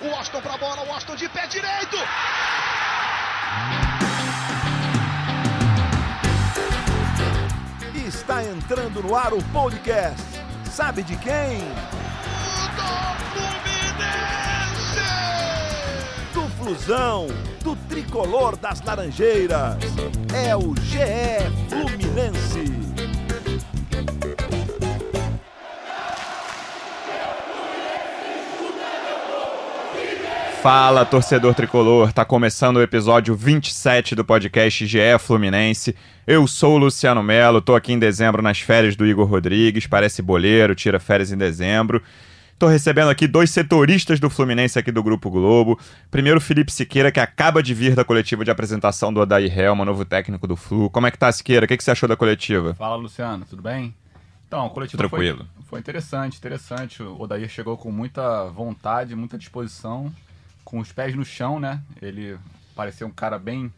O Austin pra bola, o Austin de pé direito. Está entrando no ar o podcast. Sabe de quem? Do Fluminense! Do Flusão, do tricolor das Laranjeiras. É o GE Fluminense. Fala, torcedor tricolor. Tá começando o episódio 27 do podcast GE Fluminense. Eu sou o Luciano Melo, tô aqui em dezembro nas férias do Igor Rodrigues, parece boleiro, tira férias em dezembro. Tô recebendo aqui dois setoristas do Fluminense aqui do Grupo Globo. Primeiro, Felipe Siqueira, que acaba de vir da coletiva de apresentação do Odair Helma, novo técnico do Flu. Como é que tá, Siqueira? O que, que você achou da coletiva? Fala, Luciano, tudo bem? Então, a coletiva Tranquilo. Foi, foi interessante, interessante. O Odair chegou com muita vontade, muita disposição, com os pés no chão, né? Ele pareceu um cara bem,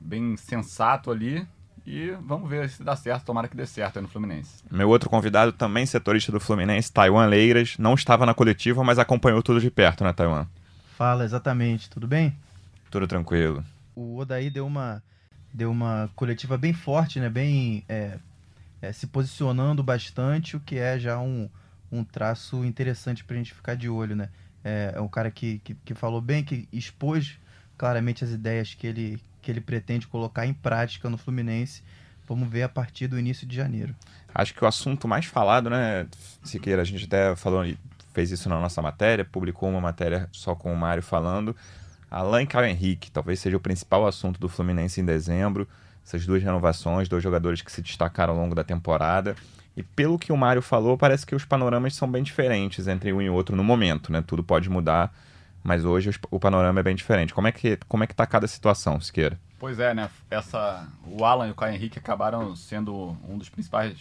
bem sensato ali. E vamos ver se dá certo, tomara que dê certo aí no Fluminense. Meu outro convidado, também setorista do Fluminense, Taiwan Leiras, não estava na coletiva, mas acompanhou tudo de perto, né, Taiwan? Fala, exatamente. Tudo bem? Tudo tranquilo. O Odaí deu uma, deu uma coletiva bem forte, né? Bem é, é, se posicionando bastante, o que é já um, um traço interessante para a gente ficar de olho, né? É, é um cara que, que, que falou bem, que expôs claramente as ideias que ele, que ele pretende colocar em prática no Fluminense. Vamos ver a partir do início de janeiro. Acho que o assunto mais falado, né, Siqueira, a gente até falou, fez isso na nossa matéria, publicou uma matéria só com o Mário falando. Alain Caio Henrique, talvez seja o principal assunto do Fluminense em dezembro. Essas duas renovações, dois jogadores que se destacaram ao longo da temporada. E pelo que o Mário falou, parece que os panoramas são bem diferentes entre um e outro no momento, né? Tudo pode mudar, mas hoje o panorama é bem diferente. Como é que, como é que tá cada situação, Siqueira? Pois é, né? Essa, o Alan e o Caio Henrique acabaram sendo um dos principais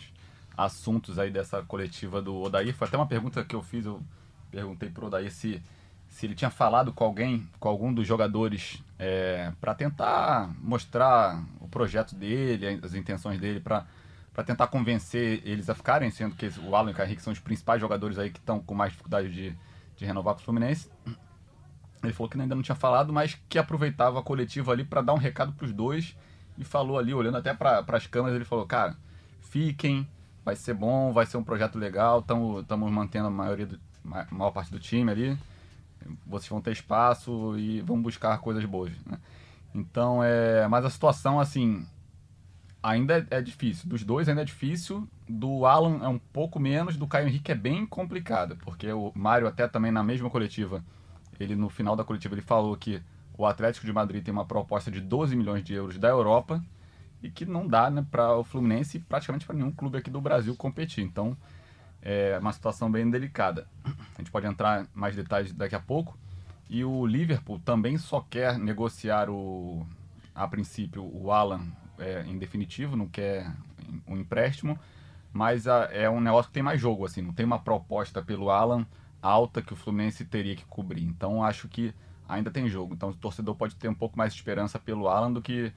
assuntos aí dessa coletiva do Odair. Foi até uma pergunta que eu fiz, eu perguntei pro Odair se, se ele tinha falado com alguém, com algum dos jogadores, é, para tentar mostrar o projeto dele, as intenções dele, para para tentar convencer eles a ficarem, sendo que o Alan e o Henrique são os principais jogadores aí que estão com mais dificuldade de, de renovar com o Fluminense. Ele falou que ainda não tinha falado, mas que aproveitava a coletiva ali para dar um recado para os dois e falou ali, olhando até para as câmeras, ele falou: Cara, fiquem, vai ser bom, vai ser um projeto legal, estamos mantendo a maioria do, a maior parte do time ali, vocês vão ter espaço e vão buscar coisas boas. Né? Então, é, mas a situação, assim, ainda é difícil. Dos dois ainda é difícil. Do Alan é um pouco menos, do Caio Henrique é bem complicado, porque o Mário até também na mesma coletiva, ele no final da coletiva ele falou que o Atlético de Madrid tem uma proposta de 12 milhões de euros da Europa e que não dá né, para o Fluminense e praticamente para nenhum clube aqui do Brasil competir. Então é uma situação bem delicada. A gente pode entrar em mais detalhes daqui a pouco. E o Liverpool também só quer negociar o, a princípio, o Alan é, em definitivo, não quer um empréstimo, mas a, é um negócio que tem mais jogo, assim, não tem uma proposta pelo Alan alta que o Fluminense teria que cobrir. Então acho que ainda tem jogo. Então o torcedor pode ter um pouco mais de esperança pelo Alan do que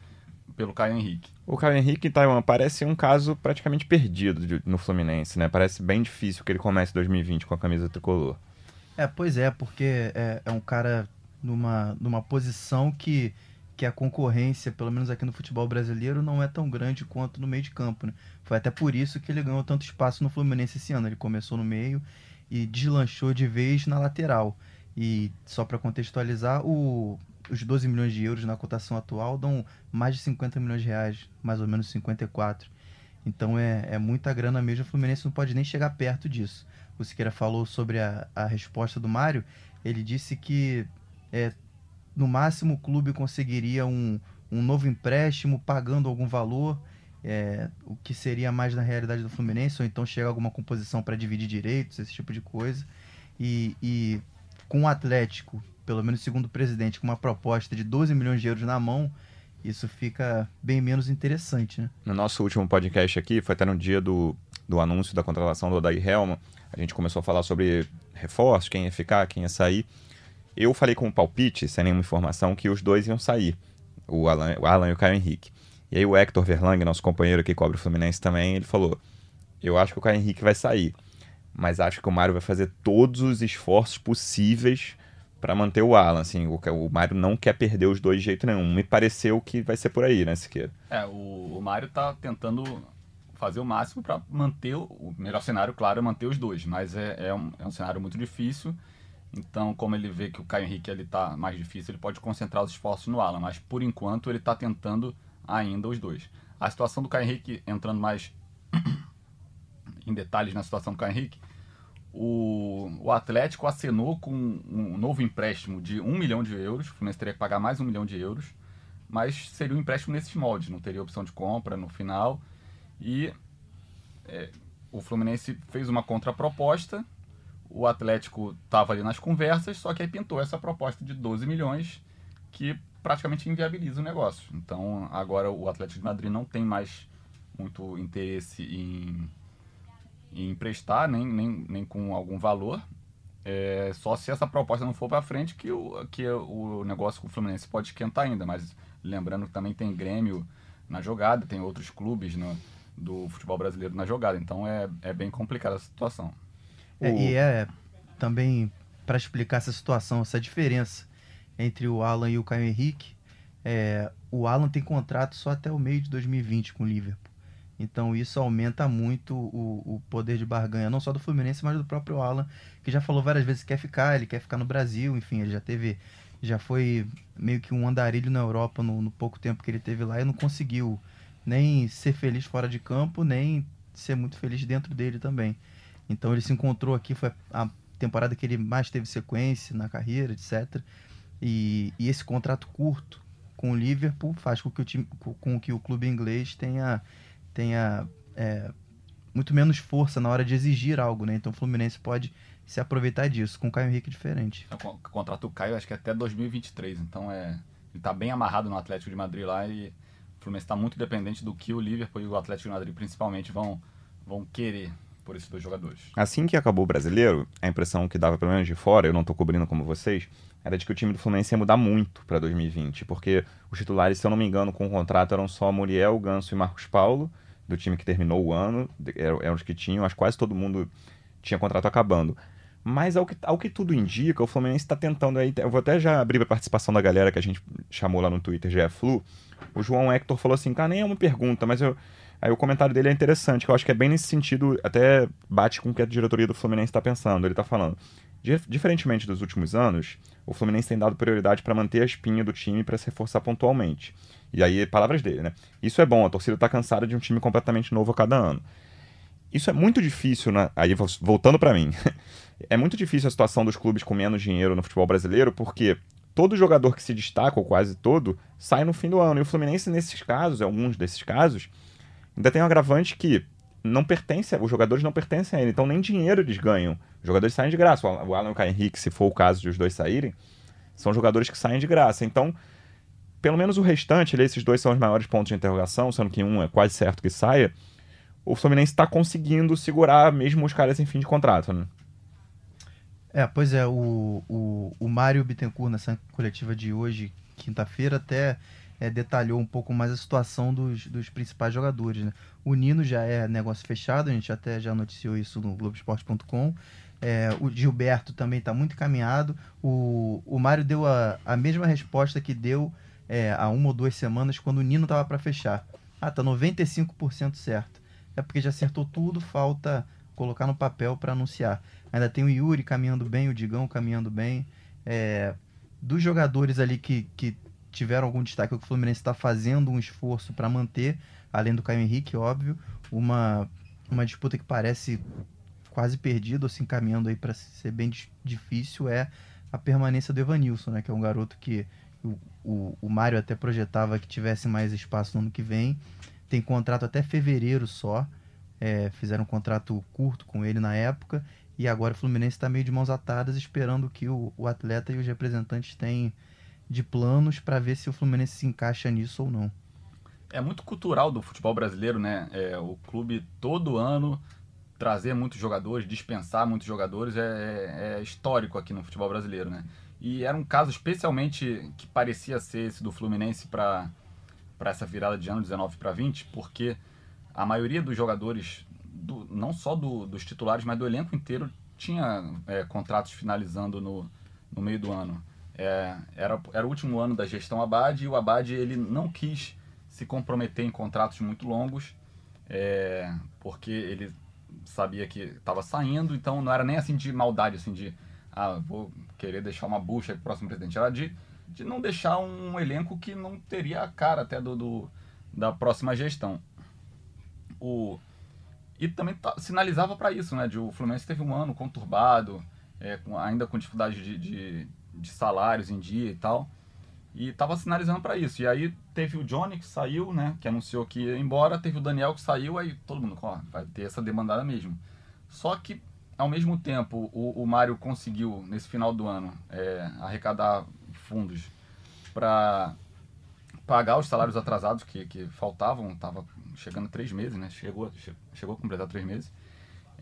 pelo Caio Henrique. O Caio Henrique, Taiwan, parece um caso praticamente perdido de, no Fluminense, né? Parece bem difícil que ele comece 2020 com a camisa tricolor. É, pois é, porque é, é um cara numa, numa posição que que a concorrência, pelo menos aqui no futebol brasileiro, não é tão grande quanto no meio de campo. Né? Foi até por isso que ele ganhou tanto espaço no Fluminense esse ano. Ele começou no meio e deslanchou de vez na lateral. E só para contextualizar, o, os 12 milhões de euros na cotação atual dão mais de 50 milhões de reais, mais ou menos 54. Então é, é muita grana mesmo. O Fluminense não pode nem chegar perto disso. O Siqueira falou sobre a, a resposta do Mário. Ele disse que é, no máximo o clube conseguiria um, um novo empréstimo pagando algum valor, é, o que seria mais na realidade do Fluminense, ou então chega alguma composição para dividir direitos, esse tipo de coisa. E, e com o Atlético, pelo menos segundo o presidente, com uma proposta de 12 milhões de euros na mão, isso fica bem menos interessante, né? No nosso último podcast aqui, foi até no dia do, do anúncio da contratação do Odair Helma, a gente começou a falar sobre reforços, quem ia ficar, quem ia sair. Eu falei com um palpite, sem nenhuma informação, que os dois iam sair, o Alan, o Alan e o Caio Henrique. E aí o Hector Verlang, nosso companheiro que cobre o Fluminense também, ele falou: Eu acho que o Caio Henrique vai sair, mas acho que o Mário vai fazer todos os esforços possíveis para manter o Alan, assim, o, o Mário não quer perder os dois de jeito nenhum. Me pareceu que vai ser por aí, né, Siqueira? É, o, o Mário tá tentando fazer o máximo para manter o, o melhor cenário, claro, é manter os dois, mas é, é, um, é um cenário muito difícil. Então, como ele vê que o Caio Henrique ele tá mais difícil, ele pode concentrar os esforços no Alan, mas por enquanto ele está tentando ainda os dois. A situação do Caio Henrique, entrando mais em detalhes na situação do Caio Henrique, o, o Atlético acenou com um novo empréstimo de um milhão de euros. O Fluminense teria que pagar mais um milhão de euros, mas seria um empréstimo nesses moldes, não teria opção de compra no final. E é, o Fluminense fez uma contraproposta. O Atlético estava ali nas conversas, só que aí pintou essa proposta de 12 milhões que praticamente inviabiliza o negócio. Então agora o Atlético de Madrid não tem mais muito interesse em em emprestar, nem, nem, nem com algum valor. É, só se essa proposta não for para frente que o, que o negócio com o Fluminense pode esquentar ainda. Mas lembrando que também tem Grêmio na jogada, tem outros clubes no, do futebol brasileiro na jogada. Então é, é bem complicada a situação. É, e é também para explicar essa situação, essa diferença entre o Alan e o Caio Henrique. É, o Alan tem contrato só até o meio de 2020 com o Liverpool. Então isso aumenta muito o, o poder de barganha, não só do Fluminense, mas do próprio Alan, que já falou várias vezes que quer ficar, ele quer ficar no Brasil, enfim, ele já teve, já foi meio que um andarilho na Europa no, no pouco tempo que ele teve lá e não conseguiu nem ser feliz fora de campo, nem ser muito feliz dentro dele também. Então ele se encontrou aqui, foi a temporada que ele mais teve sequência na carreira, etc. E, e esse contrato curto com o Liverpool faz com que o, time, com que o clube inglês tenha tenha é, muito menos força na hora de exigir algo, né? Então o Fluminense pode se aproveitar disso. Com o Caio Henrique é diferente. O contrato do Caio acho que é até 2023, então é ele está bem amarrado no Atlético de Madrid lá e o Fluminense está muito dependente do que o Liverpool e o Atlético de Madrid principalmente vão, vão querer por esses dois jogadores. Assim que acabou o brasileiro, a impressão que dava pelo menos de fora, eu não estou cobrindo como vocês, era de que o time do Fluminense ia mudar muito para 2020, porque os titulares, se eu não me engano, com o contrato eram só Muriel, Ganso e Marcos Paulo do time que terminou o ano, eram, os que tinham, acho que quase todo mundo tinha contrato acabando. Mas ao que, ao que tudo indica, o Fluminense está tentando aí. Eu vou até já abrir a participação da galera que a gente chamou lá no Twitter, GFlu. O João Hector falou assim: cara, nem é uma pergunta, mas eu. Aí o comentário dele é interessante, que eu acho que é bem nesse sentido, até bate com o que a diretoria do Fluminense está pensando. Ele está falando. Diferentemente dos últimos anos, o Fluminense tem dado prioridade para manter a espinha do time para se reforçar pontualmente. E aí, palavras dele, né? Isso é bom, a torcida está cansada de um time completamente novo a cada ano. Isso é muito difícil, né? aí voltando para mim, é muito difícil a situação dos clubes com menos dinheiro no futebol brasileiro, porque todo jogador que se destaca, ou quase todo, sai no fim do ano. E o Fluminense, nesses casos, alguns desses casos, ainda tem um agravante que não pertence, os jogadores não pertencem a ele, então nem dinheiro eles ganham. Os jogadores saem de graça. O Alan e o Caio Henrique, se for o caso de os dois saírem, são jogadores que saem de graça. Então, pelo menos o restante, esses dois são os maiores pontos de interrogação, sendo que um é quase certo que saia. O Fluminense está conseguindo segurar mesmo os caras em fim de contrato, né? É, pois é, o, o, o Mário Bittencourt, nessa coletiva de hoje, quinta-feira, até é, detalhou um pouco mais a situação dos, dos principais jogadores. Né? O Nino já é negócio fechado, a gente até já noticiou isso no Globoesporte.com. É, o Gilberto também está muito caminhado. O, o Mário deu a, a mesma resposta que deu é, há uma ou duas semanas quando o Nino estava para fechar. Ah, tá 95% certo. É porque já acertou tudo, falta colocar no papel para anunciar. Ainda tem o Yuri caminhando bem, o Digão caminhando bem. É, dos jogadores ali que, que tiveram algum destaque, o Fluminense está fazendo um esforço para manter, além do Caio Henrique, óbvio, uma, uma disputa que parece quase perdida, ou se encaminhando aí para ser bem difícil, é a permanência do Evanilson, né, que é um garoto que o, o, o Mário até projetava que tivesse mais espaço no ano que vem. Tem contrato até fevereiro só. É, fizeram um contrato curto com ele na época. E agora o Fluminense está meio de mãos atadas, esperando que o, o atleta e os representantes tenham de planos para ver se o Fluminense se encaixa nisso ou não. É muito cultural do futebol brasileiro, né? É, o clube todo ano trazer muitos jogadores, dispensar muitos jogadores é, é, é, histórico aqui no futebol brasileiro, né? E era um caso especialmente que parecia ser esse do Fluminense para essa virada de ano 19 para 20, porque a maioria dos jogadores, do, não só do, dos titulares, mas do elenco inteiro, tinha é, contratos finalizando no, no meio do ano. É, era, era o último ano da gestão Abad e o Abad ele não quis se comprometer em contratos muito longos, é, porque ele sabia que estava saindo, então não era nem assim de maldade, assim de ah, vou querer deixar uma bucha para o próximo presidente, era de, de não deixar um elenco que não teria a cara até do, do da próxima gestão. O, e também sinalizava para isso, né? De, o Fluminense teve um ano conturbado, é, com, ainda com dificuldade de, de, de, salários em dia e tal. E estava sinalizando para isso. E aí teve o Johnny que saiu, né? Que anunciou que ia embora. Teve o Daniel que saiu. Aí todo mundo, ó, vai ter essa demandada mesmo. Só que, ao mesmo tempo, o, o Mário conseguiu, nesse final do ano, é, arrecadar fundos para pagar os salários atrasados que, que faltavam. Tava chegando três meses, né? Chegou, chegou a completar três meses.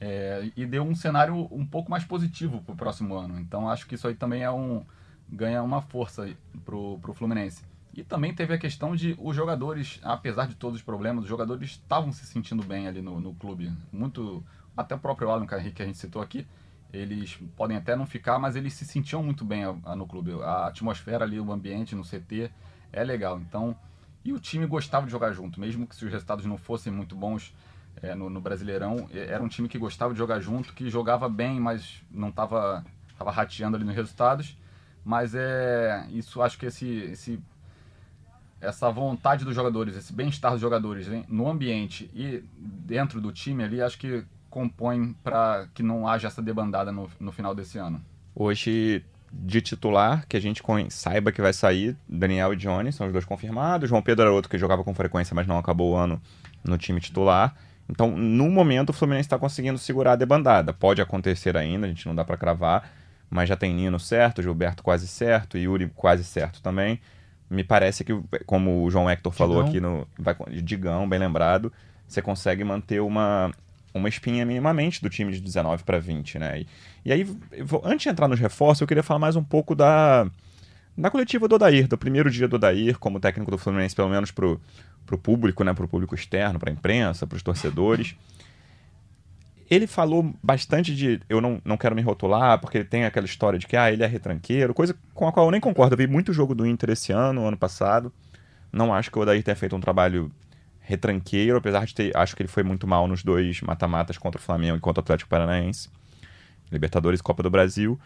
É, e deu um cenário um pouco mais positivo para o próximo ano. Então acho que isso aí também é um ganha uma força para o Fluminense. E também teve a questão de os jogadores, apesar de todos os problemas, os jogadores estavam se sentindo bem ali no, no clube. Muito, até o próprio Alan Henrique que a gente citou aqui, eles podem até não ficar, mas eles se sentiam muito bem a, a, no clube. A atmosfera ali, o ambiente no CT é legal. Então e o time gostava de jogar junto, mesmo que se os resultados não fossem muito bons é, no, no, Brasileirão, era um time que gostava de jogar junto, que jogava bem, mas não estava tava rateando ali nos resultados. Mas é isso, acho que esse, esse essa vontade dos jogadores, esse bem-estar dos jogadores hein, no ambiente e dentro do time ali, acho que compõe para que não haja essa debandada no, no final desse ano. Hoje de titular, que a gente saiba que vai sair, Daniel e Johnny, são os dois confirmados. João Pedro era outro que jogava com frequência, mas não acabou o ano no time titular. Então, no momento, o Fluminense está conseguindo segurar a debandada. Pode acontecer ainda, a gente não dá para cravar, mas já tem Nino certo, Gilberto quase certo, Yuri quase certo também. Me parece que, como o João Hector falou aqui no vai, Digão, bem lembrado, você consegue manter uma, uma espinha minimamente do time de 19 para 20, né? E, e aí, vou, antes de entrar nos reforços, eu queria falar mais um pouco da, da coletiva do Odair, do primeiro dia do Odair, como técnico do Fluminense, pelo menos pro, pro público, né? Pro público externo, pra imprensa, pros torcedores. Ele falou bastante de. Eu não, não quero me rotular, porque ele tem aquela história de que ah, ele é retranqueiro, coisa com a qual eu nem concordo. Eu vi muito jogo do Inter esse ano, ano passado. Não acho que o Odair tenha feito um trabalho retranqueiro, apesar de ter. Acho que ele foi muito mal nos dois mata-matas contra o Flamengo e contra o Atlético Paranaense. Libertadores e Copa do Brasil.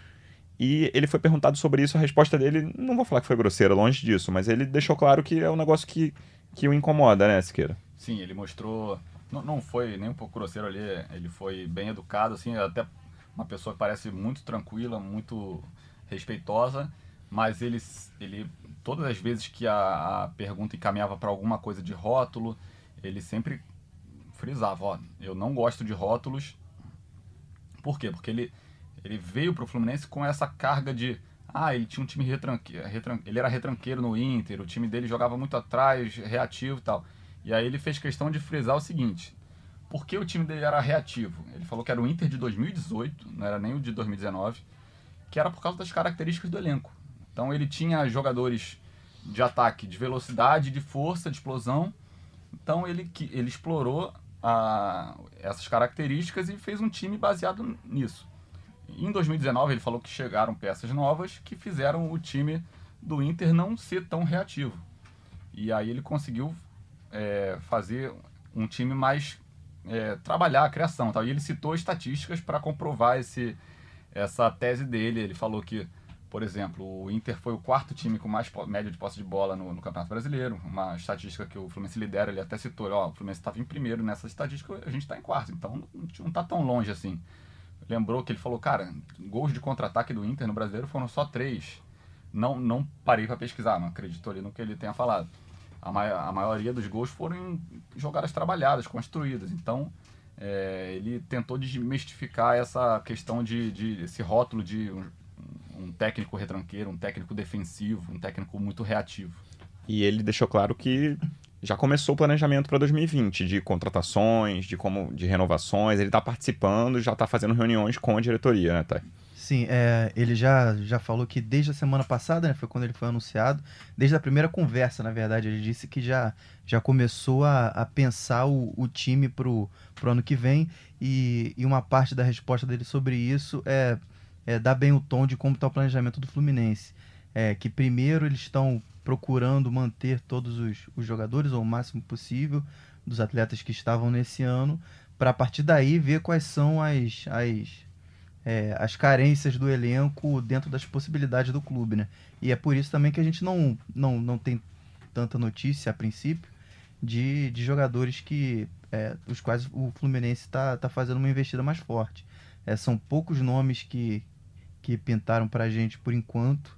E ele foi perguntado sobre isso, a resposta dele, não vou falar que foi grosseira, longe disso, mas ele deixou claro que é um negócio que, que o incomoda, né, Siqueira? Sim, ele mostrou. Não, não foi nem um pouco grosseiro ali, ele foi bem educado, assim, até uma pessoa que parece muito tranquila, muito respeitosa, mas ele, ele todas as vezes que a, a pergunta encaminhava para alguma coisa de rótulo, ele sempre frisava, ó, eu não gosto de rótulos. Por quê? Porque ele, ele veio para o Fluminense com essa carga de ah, ele tinha um time retranqueiro, retran... ele era retranqueiro no Inter, o time dele jogava muito atrás, reativo e tal. E aí ele fez questão de frisar o seguinte: por que o time dele era reativo? Ele falou que era o Inter de 2018, não era nem o de 2019, que era por causa das características do elenco. Então ele tinha jogadores de ataque de velocidade, de força, de explosão. Então ele, ele explorou a, essas características e fez um time baseado nisso. Em 2019 ele falou que chegaram peças novas que fizeram o time do Inter não ser tão reativo. E aí ele conseguiu é, fazer um time mais é, trabalhar a criação. Tá? E ele citou estatísticas para comprovar esse, essa tese dele. Ele falou que por exemplo, o Inter foi o quarto time com mais média de posse de bola no, no, Campeonato Brasileiro, uma estatística que o Fluminense lidera, ele até citou, ó, o Fluminense estava em primeiro nessa estatística, a gente está em quarto, então não está tão longe assim. Lembrou que ele falou, cara, gols de contra-ataque do Inter no Brasileiro foram só três. Não, não parei para pesquisar, não acreditou ali no que ele tenha falado. A, ma a maioria dos gols foram jogadas trabalhadas, construídas. Então, é, ele tentou desmistificar essa questão de, de esse rótulo de um técnico retranqueiro, um técnico defensivo, um técnico muito reativo. E ele deixou claro que já começou o planejamento para 2020 de contratações, de como de renovações. Ele está participando, já está fazendo reuniões com a diretoria, né, Thay? Sim, é, ele já, já falou que desde a semana passada, né, foi quando ele foi anunciado, desde a primeira conversa, na verdade, ele disse que já, já começou a, a pensar o, o time para o ano que vem. E, e uma parte da resposta dele sobre isso é é, dá bem o tom de como está o planejamento do Fluminense. É, que primeiro eles estão procurando manter todos os, os jogadores, ou o máximo possível, dos atletas que estavam nesse ano, para a partir daí ver quais são as, as, é, as carências do elenco dentro das possibilidades do clube. Né? E é por isso também que a gente não, não, não tem tanta notícia a princípio de, de jogadores que é, os quais o Fluminense está tá fazendo uma investida mais forte. É, são poucos nomes que, que pintaram para a gente por enquanto.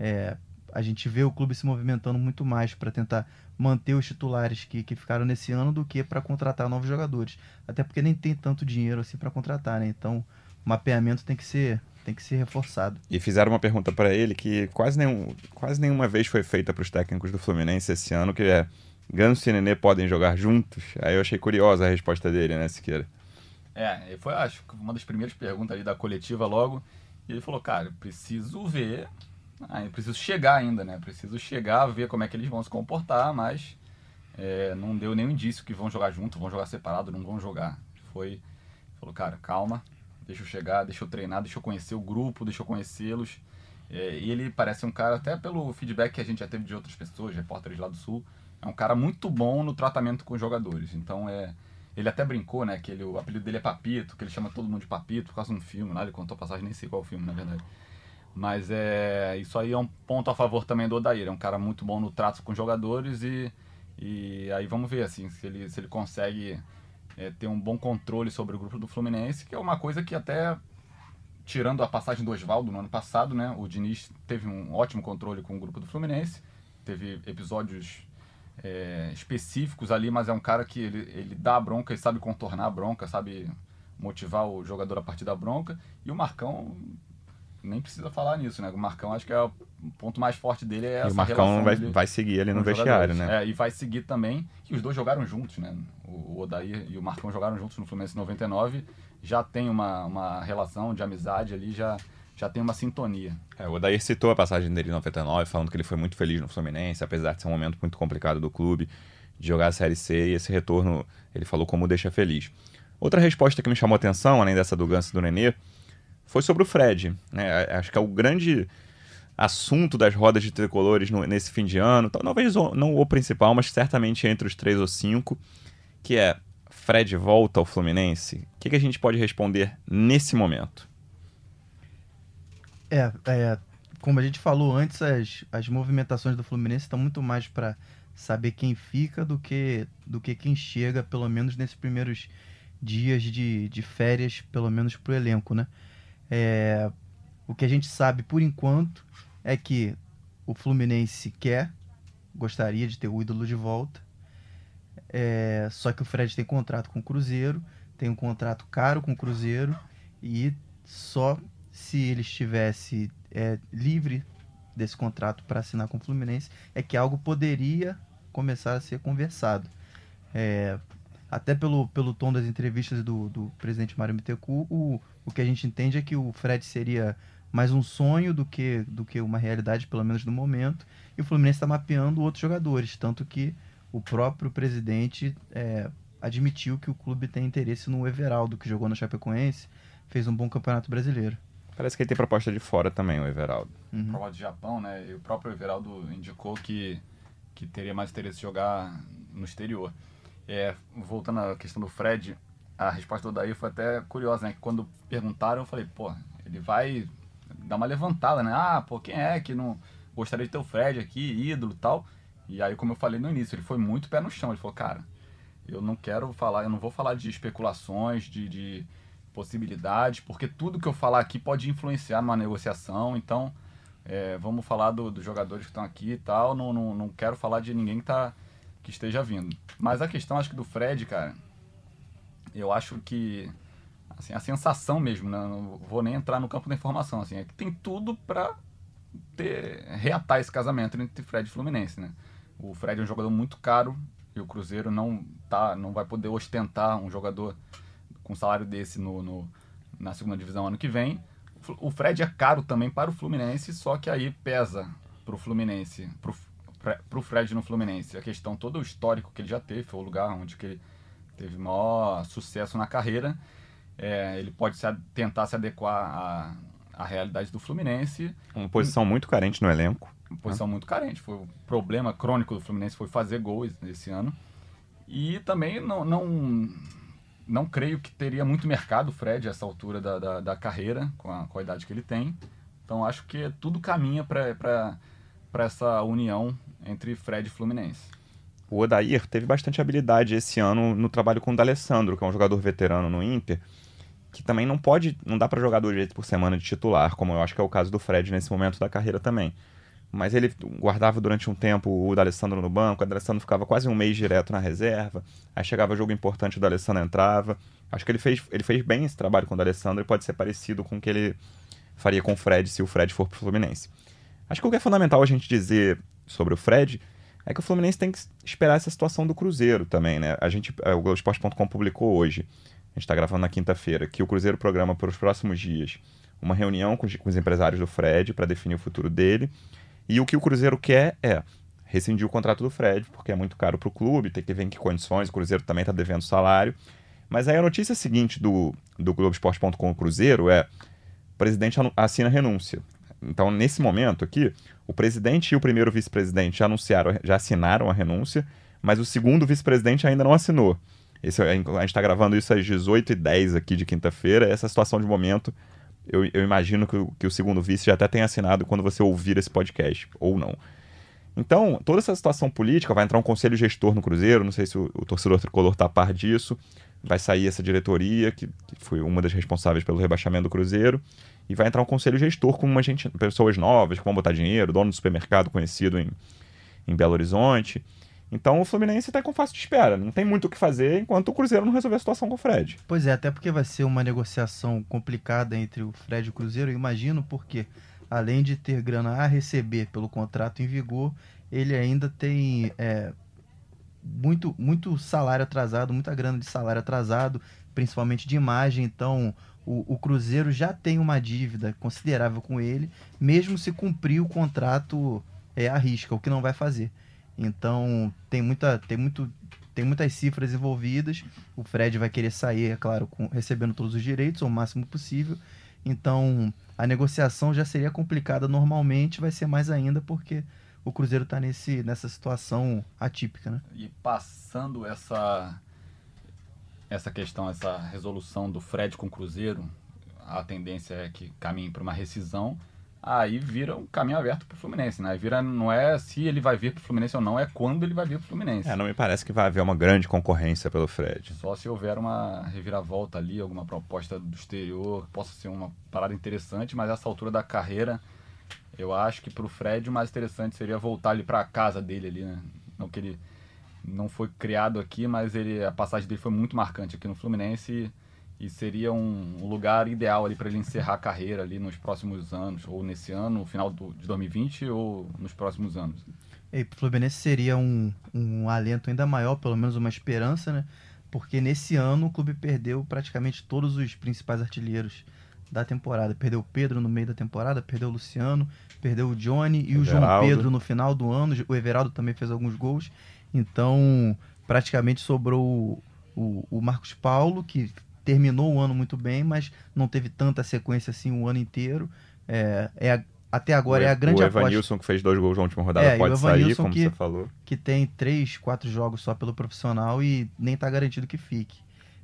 É, a gente vê o clube se movimentando muito mais para tentar manter os titulares que, que ficaram nesse ano do que para contratar novos jogadores. Até porque nem tem tanto dinheiro assim para contratar, né? Então, o mapeamento tem que ser tem que ser reforçado. E fizeram uma pergunta para ele que quase, nenhum, quase nenhuma vez foi feita para os técnicos do Fluminense esse ano, que é Ganso e Nenê podem jogar juntos? Aí eu achei curiosa a resposta dele, né, Siqueira? É, foi, acho uma das primeiras perguntas ali da coletiva logo. E ele falou, cara, preciso ver ah, eu preciso chegar ainda, né? Preciso chegar, ver como é que eles vão se comportar, mas é, não deu nenhum indício que vão jogar junto, vão jogar separado, não vão jogar. Foi, falou, cara, calma, deixa eu chegar, deixa eu treinar, deixa eu conhecer o grupo, deixa eu conhecê-los. É, e ele parece um cara, até pelo feedback que a gente já teve de outras pessoas, repórteres lá do Sul, é um cara muito bom no tratamento com os jogadores. Então é. Ele até brincou, né? Que ele, o apelido dele é Papito, que ele chama todo mundo de Papito por causa de um filme lá. Ele contou a passagem, nem sei qual filme, na verdade. Mas é, isso aí é um ponto a favor também do Odair. É um cara muito bom no trato com jogadores e, e aí vamos ver assim, se ele, se ele consegue é, ter um bom controle sobre o grupo do Fluminense, que é uma coisa que até tirando a passagem do Oswaldo no ano passado, né, o Diniz teve um ótimo controle com o grupo do Fluminense, teve episódios é, específicos ali, mas é um cara que ele, ele dá a bronca e sabe contornar a bronca, sabe motivar o jogador a partir da bronca. E o Marcão nem precisa falar nisso, né? O Marcão acho que é o ponto mais forte dele é essa E o Marcão vai, vai seguir ali no vestiário, né? É, e vai seguir também, que os dois jogaram juntos, né? O Odair e o Marcão jogaram juntos no Fluminense 99, já tem uma, uma relação de amizade ali, já, já tem uma sintonia. É, o Odair citou a passagem dele em 99, falando que ele foi muito feliz no Fluminense, apesar de ser um momento muito complicado do clube, de jogar a Série C, e esse retorno, ele falou como deixa feliz. Outra resposta que me chamou a atenção, além dessa do Ganso e do Nenê, foi sobre o Fred. Né? Acho que é o grande assunto das rodas de tricolores no, nesse fim de ano. Talvez não o principal, mas certamente entre os três ou cinco, que é Fred volta ao Fluminense. O que, que a gente pode responder nesse momento? É, é, como a gente falou antes, as, as movimentações do Fluminense estão muito mais para saber quem fica do que, do que quem chega, pelo menos nesses primeiros dias de, de férias, pelo menos para o elenco, né? É, o que a gente sabe por enquanto é que o Fluminense quer, gostaria de ter o ídolo de volta. É, só que o Fred tem contrato com o Cruzeiro, tem um contrato caro com o Cruzeiro e só se ele estivesse é, livre desse contrato para assinar com o Fluminense é que algo poderia começar a ser conversado. É, até pelo, pelo tom das entrevistas do, do presidente Mário Bittencourt, o, o que a gente entende é que o Fred seria mais um sonho do que, do que uma realidade, pelo menos no momento, e o Fluminense está mapeando outros jogadores, tanto que o próprio presidente é, admitiu que o clube tem interesse no Everaldo, que jogou no Chapecoense, fez um bom campeonato brasileiro. Parece que ele tem proposta de fora também, o Everaldo. Uhum. Proposta de Japão, né? E o próprio Everaldo indicou que, que teria mais interesse em jogar no exterior. É, voltando à questão do Fred, a resposta do Daí foi até curiosa, né? Que quando perguntaram, eu falei, pô, ele vai dar uma levantada, né? Ah, pô, quem é que não gostaria de ter o Fred aqui, ídolo tal? E aí, como eu falei no início, ele foi muito pé no chão. Ele falou, cara, eu não quero falar, eu não vou falar de especulações, de, de possibilidades, porque tudo que eu falar aqui pode influenciar numa negociação, então é, vamos falar do, dos jogadores que estão aqui e tal, não, não, não quero falar de ninguém que tá que esteja vindo. Mas a questão, acho que do Fred, cara, eu acho que assim, a sensação mesmo, né? não vou nem entrar no campo da informação, assim, é que tem tudo para reatar esse casamento entre Fred e Fluminense, né? O Fred é um jogador muito caro e o Cruzeiro não tá, não vai poder ostentar um jogador com salário desse no, no na segunda divisão ano que vem. O Fred é caro também para o Fluminense, só que aí pesa para o Fluminense, para o Fred no Fluminense. A questão todo o histórico que ele já teve, foi o lugar onde que ele teve maior sucesso na carreira. É, ele pode se, tentar se adequar a, a realidade do Fluminense, Uma posição muito carente no elenco. posição muito carente. Foi o problema crônico do Fluminense foi fazer gols esse ano. E também não, não, não creio que teria muito mercado o Fred a essa altura da, da, da carreira, com a, com a idade que ele tem. Então acho que tudo caminha para essa união entre Fred e Fluminense. O Odair teve bastante habilidade esse ano no trabalho com o D'Alessandro, que é um jogador veterano no Inter, que também não pode, não dá para jogar dois vezes por semana de titular, como eu acho que é o caso do Fred nesse momento da carreira também. Mas ele guardava durante um tempo o D'Alessandro no banco, o D'Alessandro ficava quase um mês direto na reserva, aí chegava jogo importante, o D'Alessandro entrava. Acho que ele fez, ele fez bem esse trabalho com o D'Alessandro e pode ser parecido com o que ele faria com o Fred se o Fred for pro Fluminense. Acho que o que é fundamental a gente dizer sobre o Fred é que o Fluminense tem que esperar essa situação do Cruzeiro também, né? A gente, é, o Globoesporte.com publicou hoje, a gente está gravando na quinta-feira, que o Cruzeiro programa para os próximos dias uma reunião com os, com os empresários do Fred para definir o futuro dele. E o que o Cruzeiro quer é rescindir o contrato do Fred, porque é muito caro para o clube, tem que ver em que condições, o Cruzeiro também está devendo salário. Mas aí a notícia seguinte do, do Globoesporte.com Cruzeiro é o presidente assina renúncia. Então, nesse momento aqui, o presidente e o primeiro vice-presidente já anunciaram, já assinaram a renúncia, mas o segundo vice-presidente ainda não assinou. Esse, a gente está gravando isso às 18h10 aqui de quinta-feira. Essa situação de momento, eu, eu imagino que, o- que o segundo vice já até tenha assinado quando você ouvir esse podcast, ou não. Então, toda essa situação política, vai entrar um conselho gestor no Cruzeiro, não sei se o, o torcedor tricolor está a par disso, vai sair essa diretoria, que, que foi uma das responsáveis pelo rebaixamento do Cruzeiro, e vai entrar um conselho gestor com uma gente, pessoas novas que vão botar dinheiro, dono do supermercado conhecido em, em Belo Horizonte. Então o Fluminense está com fácil de espera, não tem muito o que fazer enquanto o Cruzeiro não resolver a situação com o Fred. Pois é, até porque vai ser uma negociação complicada entre o Fred e o Cruzeiro, eu imagino, porque além de ter grana a receber pelo contrato em vigor, ele ainda tem é, muito, muito salário atrasado, muita grana de salário atrasado, principalmente de imagem, então o, o Cruzeiro já tem uma dívida considerável com ele, mesmo se cumprir o contrato é, à risca, o que não vai fazer. Então tem muita, tem muito, tem muitas cifras envolvidas. O Fred vai querer sair, é claro, com- recebendo todos os direitos, o máximo possível. Então a negociação já seria complicada normalmente, vai ser mais ainda porque o Cruzeiro está nessa situação atípica, né? E passando essa essa questão, essa resolução do Fred com o Cruzeiro, a tendência é que caminhe para uma rescisão, aí vira um caminho aberto para o Fluminense, né? Vira, não é se ele vai vir para o Fluminense ou não, é quando ele vai vir para o Fluminense. É, não me parece que vai haver uma grande concorrência pelo Fred. Só se houver uma reviravolta ali, alguma proposta do exterior, que possa ser uma parada interessante, mas essa altura da carreira, eu acho que pro Fred o mais interessante seria voltar ali pra casa dele ali, né? Não que ele não foi criado aqui, mas ele a passagem dele foi muito marcante aqui no Fluminense e, e seria um, um lugar ideal ali para ele encerrar a carreira ali nos próximos anos, ou nesse ano, no final do, de 2020 ou nos próximos anos. E pro Fluminense seria um, um alento ainda maior, pelo menos uma esperança, né? Porque nesse ano o clube perdeu praticamente todos os principais artilheiros da temporada. Perdeu o Pedro no meio da temporada, perdeu o Luciano, perdeu o Johnny e o João Everaldo. Pedro no final do ano. O Everaldo também fez alguns gols. Então, praticamente sobrou o, o, o Marcos Paulo, que terminou o ano muito bem, mas não teve tanta sequência assim o ano inteiro. É, é a- até agora o, é a grande o aposta. Evanilson, que fez dois gols na última rodada, É, pode o sair, como que- você falou. que tem três, quatro jogos só pelo profissional e nem tá garantido que fique.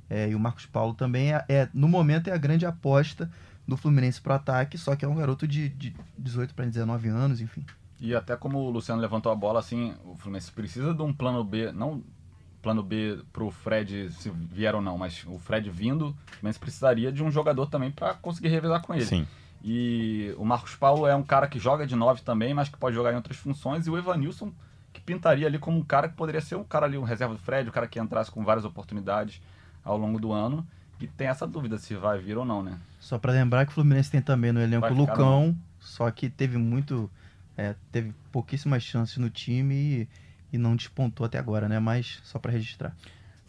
É, e o Marcos Paulo também é, é, no momento é a grande aposta do Fluminense pro ataque, só que é um garoto de, de 18 para 19 anos, enfim. E até como o Luciano levantou a bola, assim, o Fluminense precisa de um plano B, não plano B pro Fred se vier ou não, mas o Fred vindo, o Fluminense precisaria de um jogador também para conseguir revezar com ele. Sim. E o Marcos Paulo é um cara que joga de 9 também, mas que pode jogar em outras funções, e o Evanilson que pintaria ali como um cara que poderia ser um cara ali, um reserva do Fred, um cara que entrasse com várias oportunidades ao longo do ano. E tem essa dúvida se vai vir ou não, né? Só para lembrar que o Fluminense tem também no elenco o Lucão, só que teve muito. É, teve pouquíssimas chances no time e, e não despontou até agora, né? Mas só para registrar.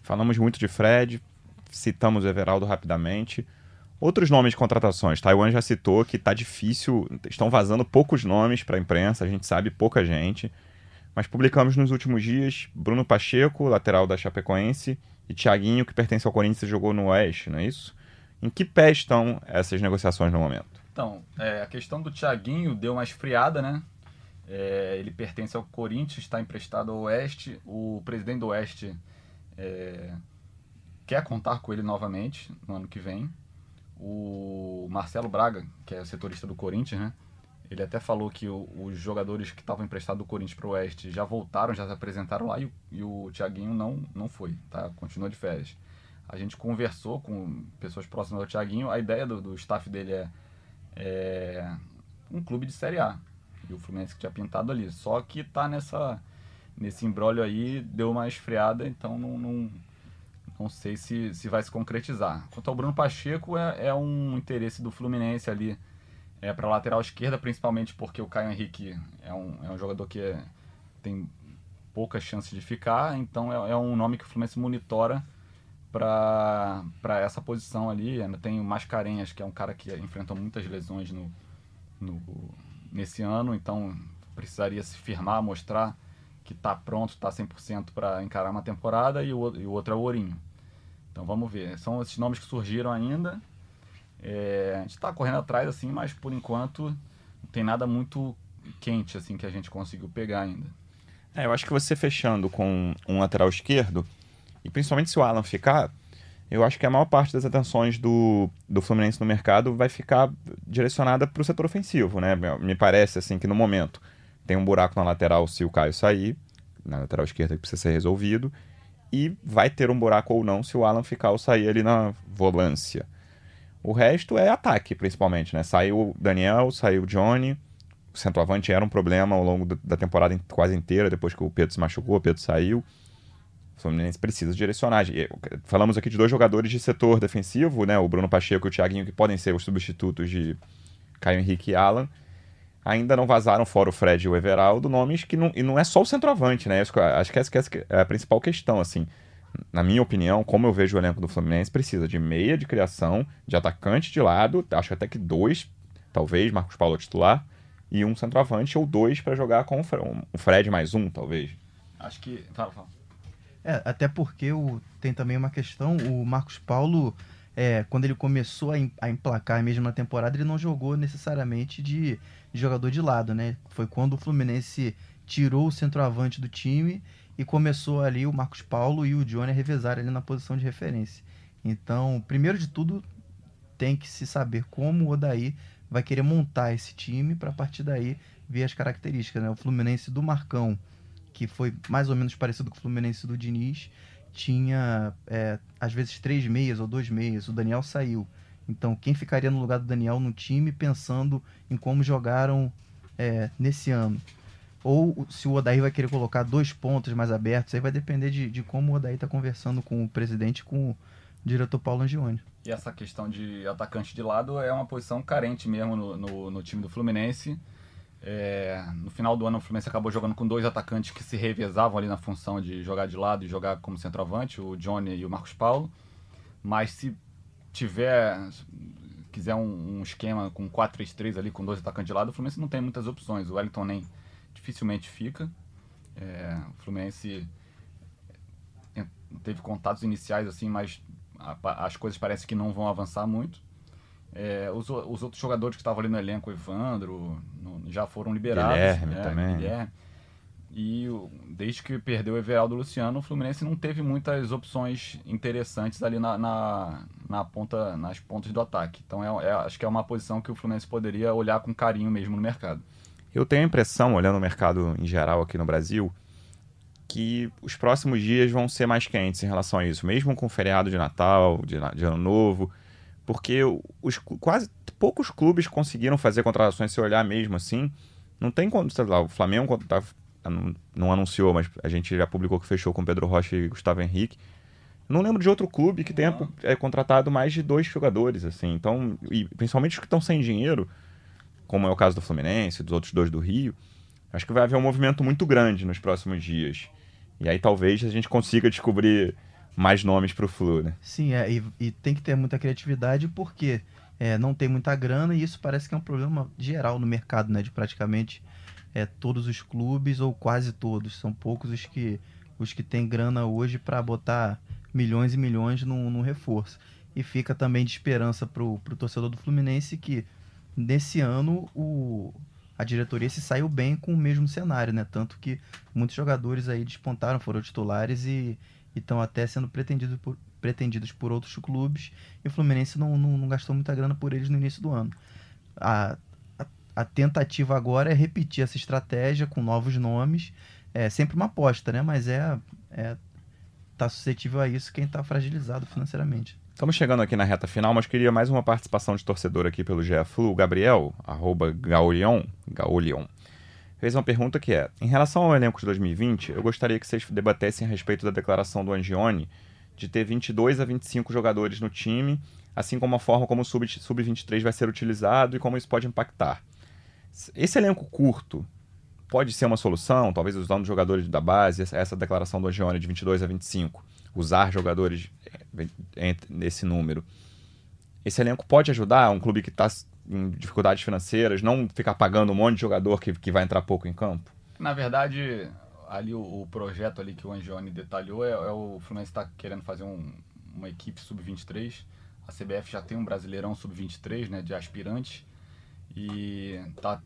Falamos muito de Fred, citamos o Everaldo rapidamente. Outros nomes de contratações. Taiwan já citou que tá difícil, estão vazando poucos nomes para a imprensa, a gente sabe pouca gente. Mas publicamos nos últimos dias Bruno Pacheco, lateral da Chapecoense, e Thiaguinho, que pertence ao Corinthians e jogou no Oeste, não é isso? Em que pé estão essas negociações no momento? Então, é, a questão do Thiaguinho deu uma esfriada, né? É, ele pertence ao Corinthians, está emprestado ao Oeste. O presidente do Oeste é, quer contar com ele novamente no ano que vem. O Marcelo Braga, que é setorista do Corinthians, né? Ele até falou que o, os jogadores que estavam emprestados do Corinthians para o Oeste já voltaram, já se apresentaram lá e, o- e o Thiaguinho não, não foi, tá? Continua de férias. A gente conversou com pessoas próximas ao Thiaguinho. A ideia do, do staff dele é, é um clube de Série A. E o Fluminense que tinha pintado ali. Só que tá nessa, nesse embrólio aí, deu uma esfriada, então não, não, não sei se, se vai se concretizar. Quanto ao Bruno Pacheco, é, é um interesse do Fluminense ali é, para lateral esquerda, principalmente porque o Caio Henrique é um, é um jogador que é- tem poucas chances de ficar, então é, é um nome que o Fluminense monitora para essa posição ali. Ainda tem o Mascarenhas, que é um cara que enfrentou muitas lesões no, no, nesse ano, então precisaria se firmar, mostrar que está pronto, está 100% para encarar uma temporada, e o, e o outro é o Ourinho. Então vamos ver. São esses nomes que surgiram ainda. É, a gente está correndo atrás, assim, mas por enquanto não tem nada muito quente assim que a gente conseguiu pegar ainda. É, eu acho que você fechando com um lateral esquerdo, e principalmente se o Alan ficar, eu acho que a maior parte das atenções do, do Fluminense no mercado vai ficar direcionada para o setor ofensivo, né? Me parece assim que no momento tem um buraco na lateral se o Caio sair, na lateral esquerda que precisa ser resolvido, e vai ter um buraco ou não se o Alan ficar ou sair ali na volância. O resto é ataque, principalmente, né? Saiu o Daniel, saiu o Johnny, o centroavante era um problema ao longo da temporada quase inteira, depois que o Pedro se machucou, o Pedro saiu. O Fluminense precisa direcionar. E, Falamos aqui de dois jogadores de setor defensivo, né? O Bruno Pacheco e o Thiaguinho, que podem ser os substitutos de Caio Henrique e Alan. Ainda não vazaram, fora o Fred e o Everaldo, nomes que não. E não é só o centroavante, né? Acho que- essa é a principal questão, assim. Na minha opinião, como eu vejo o elenco do Fluminense, precisa de meia de criação, de atacante de lado, acho até que dois, talvez, Marcos Paulo titular, e um centroavante ou dois para jogar com o Fred mais um, talvez. Acho que. Fala, fala. É, até porque o, tem também uma questão, o Marcos Paulo, é, quando ele começou a, em- a emplacar mesmo na temporada, ele não jogou necessariamente de, de jogador de lado, né? Foi quando o Fluminense tirou o centroavante do time e começou ali o Marcos Paulo e o Johnny a revezar ali na posição de referência. Então, primeiro de tudo, tem que se saber como o Odaí vai querer montar esse time para a partir daí ver as características, né? O Fluminense do Marcão, que foi mais ou menos parecido com o Fluminense do Diniz, tinha é, às vezes três meias ou dois meias. O Daniel saiu. Então, quem ficaria no lugar do Daniel no time pensando em como jogaram é, nesse ano? Ou se o Odaí vai querer colocar dois pontos mais abertos, aí vai depender de, de como o Odaí está conversando com o presidente com o diretor Paulo Angione. E essa questão de atacante de lado é uma posição carente mesmo no, no, no time do Fluminense. É, no final do ano, o Fluminense acabou jogando com dois atacantes que se revezavam ali na função de jogar de lado e jogar como centroavante, o Johnny e o Marcos Paulo. Mas se tiver, quiser um, um esquema com 4-3-3 ali, com dois atacantes de lado, o Fluminense não tem muitas opções. O Wellington nem dificilmente fica. É, o Fluminense teve contatos iniciais assim, mas a- as coisas parecem que não vão avançar muito. É, os, os outros jogadores que estavam ali no elenco, o Evandro, no- já foram liberados. Guilherme né, também. Guilherme. E desde que perdeu o Everaldo Luciano, o Fluminense não teve muitas opções interessantes ali na, na, na ponta, nas pontas do ataque. Então é, é- acho que é uma posição que o Fluminense poderia olhar com carinho mesmo no mercado. Eu tenho a impressão, olhando o mercado em geral aqui no Brasil, que os próximos dias vão ser mais quentes em relação a isso, mesmo com o feriado de Natal, de, de Ano Novo, porque os, quase poucos clubes conseguiram fazer contratações se olhar mesmo assim. Não tem quando, sei lá, o Flamengo tá, não, não anunciou, mas a gente já publicou que fechou com Pedro Rocha e Gustavo Henrique. Não lembro de outro clube que tenha é, contratado mais de dois jogadores, assim. Então, e principalmente os que estão sem dinheiro, como é o caso do Fluminense, dos outros dois do Rio, acho que vai haver um movimento muito grande nos próximos dias. E aí talvez a gente consiga descobrir mais nomes para o Flu, né? Sim, é, e, e tem que ter muita criatividade porque é, não tem muita grana e isso parece que é um problema geral no mercado, né? De praticamente é, todos os clubes ou quase todos. São poucos os que, os que têm grana hoje para botar milhões e milhões num reforço. E fica também de esperança pro, pro torcedor do Fluminense que nesse ano o, a diretoria se saiu bem com o mesmo cenário, né? Tanto que muitos jogadores aí despontaram, foram titulares e estão até sendo pretendidos por, pretendidos por outros clubes e o Fluminense não, não, não gastou muita grana por eles no início do ano. A, a, a tentativa agora é repetir essa estratégia com novos nomes. É sempre uma aposta, né? Mas é, é tá suscetível a isso quem está fragilizado financeiramente. Estamos chegando aqui na reta final, mas queria mais uma participação de torcedor aqui pelo GE Flu. O Gabriel, arroba Gaulion, Gaulion, fez uma pergunta que é: Em relação ao elenco de 2020, eu gostaria que vocês debatessem a respeito da declaração do Angione de ter 22 a 25 jogadores no time, assim como a forma como o Sub-23 vai ser utilizado e como isso pode impactar. Esse elenco curto pode ser uma solução, talvez usando jogadores da base, essa declaração do Angione de 22 a 25 usar jogadores eh, nesse número. Esse elenco pode ajudar um clube que está em dificuldades financeiras, não ficar pagando um monte de jogador que, que vai entrar pouco em campo? Na verdade, ali o, o projeto ali que o Angione detalhou é, é o Fluminense está querendo fazer um, uma equipe sub-23. A CBF já tem um brasileirão sub-23, né, de aspirantes. E tá,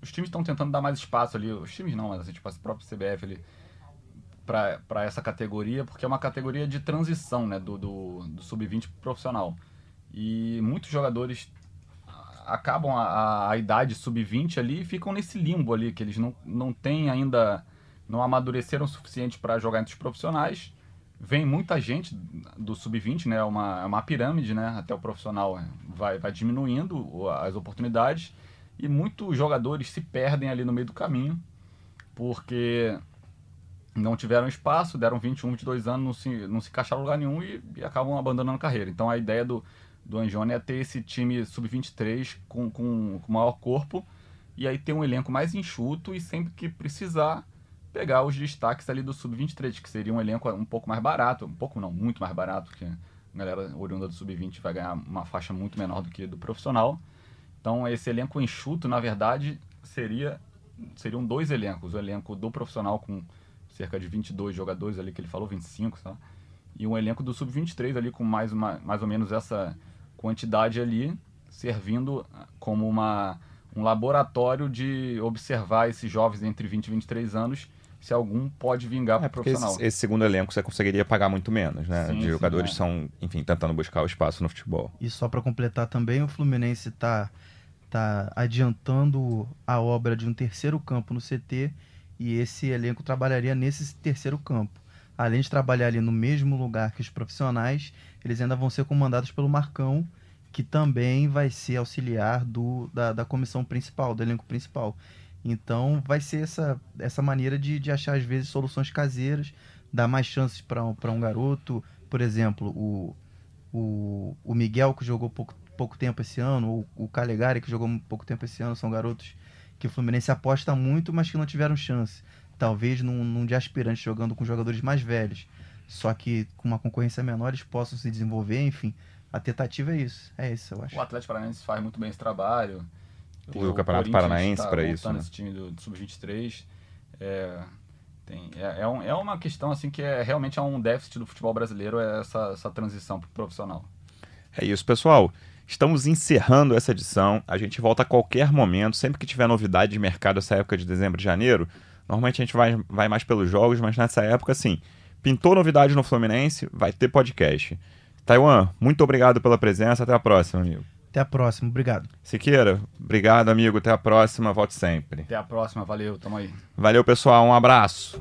os times estão tentando dar mais espaço ali. Os times não, mas assim, tipo, a própria CBF ali para essa categoria, porque é uma categoria de transição né, do, do, do sub-20 profissional. E muitos jogadores acabam a, a idade sub-20 ali e ficam nesse limbo ali, que eles não, não têm ainda, não amadureceram o suficiente para jogar entre os profissionais. Vem muita gente do sub-20, né? É uma, é uma pirâmide, né? Até o profissional vai, vai diminuindo as oportunidades e muitos jogadores se perdem ali no meio do caminho, porque não tiveram espaço, deram 21, 22 anos, não se, não se encaixaram em lugar nenhum e, e acabam abandonando a carreira. Então a ideia do, do Anjone é ter esse time sub-23 com, com, com maior corpo e aí ter um elenco mais enxuto e sempre que precisar pegar os destaques ali do sub-23, que seria um elenco um pouco mais barato, um pouco não, muito mais barato, porque a galera oriunda do sub-20 vai ganhar uma faixa muito menor do que do profissional. Então esse elenco enxuto, na verdade, seria seriam dois elencos, o elenco do profissional com cerca de 22 jogadores ali que ele falou, 25, sabe? E um elenco do sub-23 ali com mais, uma, mais ou menos essa quantidade ali, servindo como uma, um laboratório de observar esses jovens entre 20 e 23 anos se algum pode vingar para é, o profissional. Esse, esse, segundo elenco você conseguiria pagar muito menos, né? Sim, de jogadores sim, é. são, enfim, tentando buscar o espaço no futebol. E só para completar também, o Fluminense está tá adiantando a obra de um terceiro campo no CT e esse elenco trabalharia nesse terceiro campo. Além de trabalhar ali no mesmo lugar que os profissionais, eles ainda vão ser comandados pelo Marcão, que também vai ser auxiliar do, da, da comissão principal, do elenco principal. Então vai ser essa, essa maneira de, de achar, às vezes, soluções caseiras, dar mais chances para um, um garoto. Por exemplo, o, o, o Miguel, que jogou pouco, pouco tempo esse ano, ou o Calegari, que jogou pouco tempo esse ano, são garotos que o Fluminense aposta muito, mas que não tiveram chance. Talvez num, num de aspirante jogando com jogadores mais velhos, só que com uma concorrência menor eles possam se desenvolver, enfim. A tentativa é isso, é isso, eu acho. O Atlético Paranaense faz muito bem esse trabalho. O, o Campeonato Paranaense tá para isso. Né? esse time do, do Sub-23. É, tem, é, é, um, é, uma questão assim que é realmente é um déficit do futebol brasileiro é essa, essa transição para o profissional. É isso, pessoal. Estamos encerrando essa edição. A gente volta a qualquer momento, sempre que tiver novidade de mercado essa época de dezembro e janeiro. Normalmente a gente vai, vai mais pelos jogos, mas nessa época, sim. Pintou novidade no Fluminense, vai ter podcast. Taiwan, muito obrigado pela presença. Até a próxima, amigo. Até a próxima, obrigado. Siqueira, obrigado, amigo. Até a próxima, volte sempre. Até a próxima, valeu, tamo aí. Valeu, pessoal. Um abraço.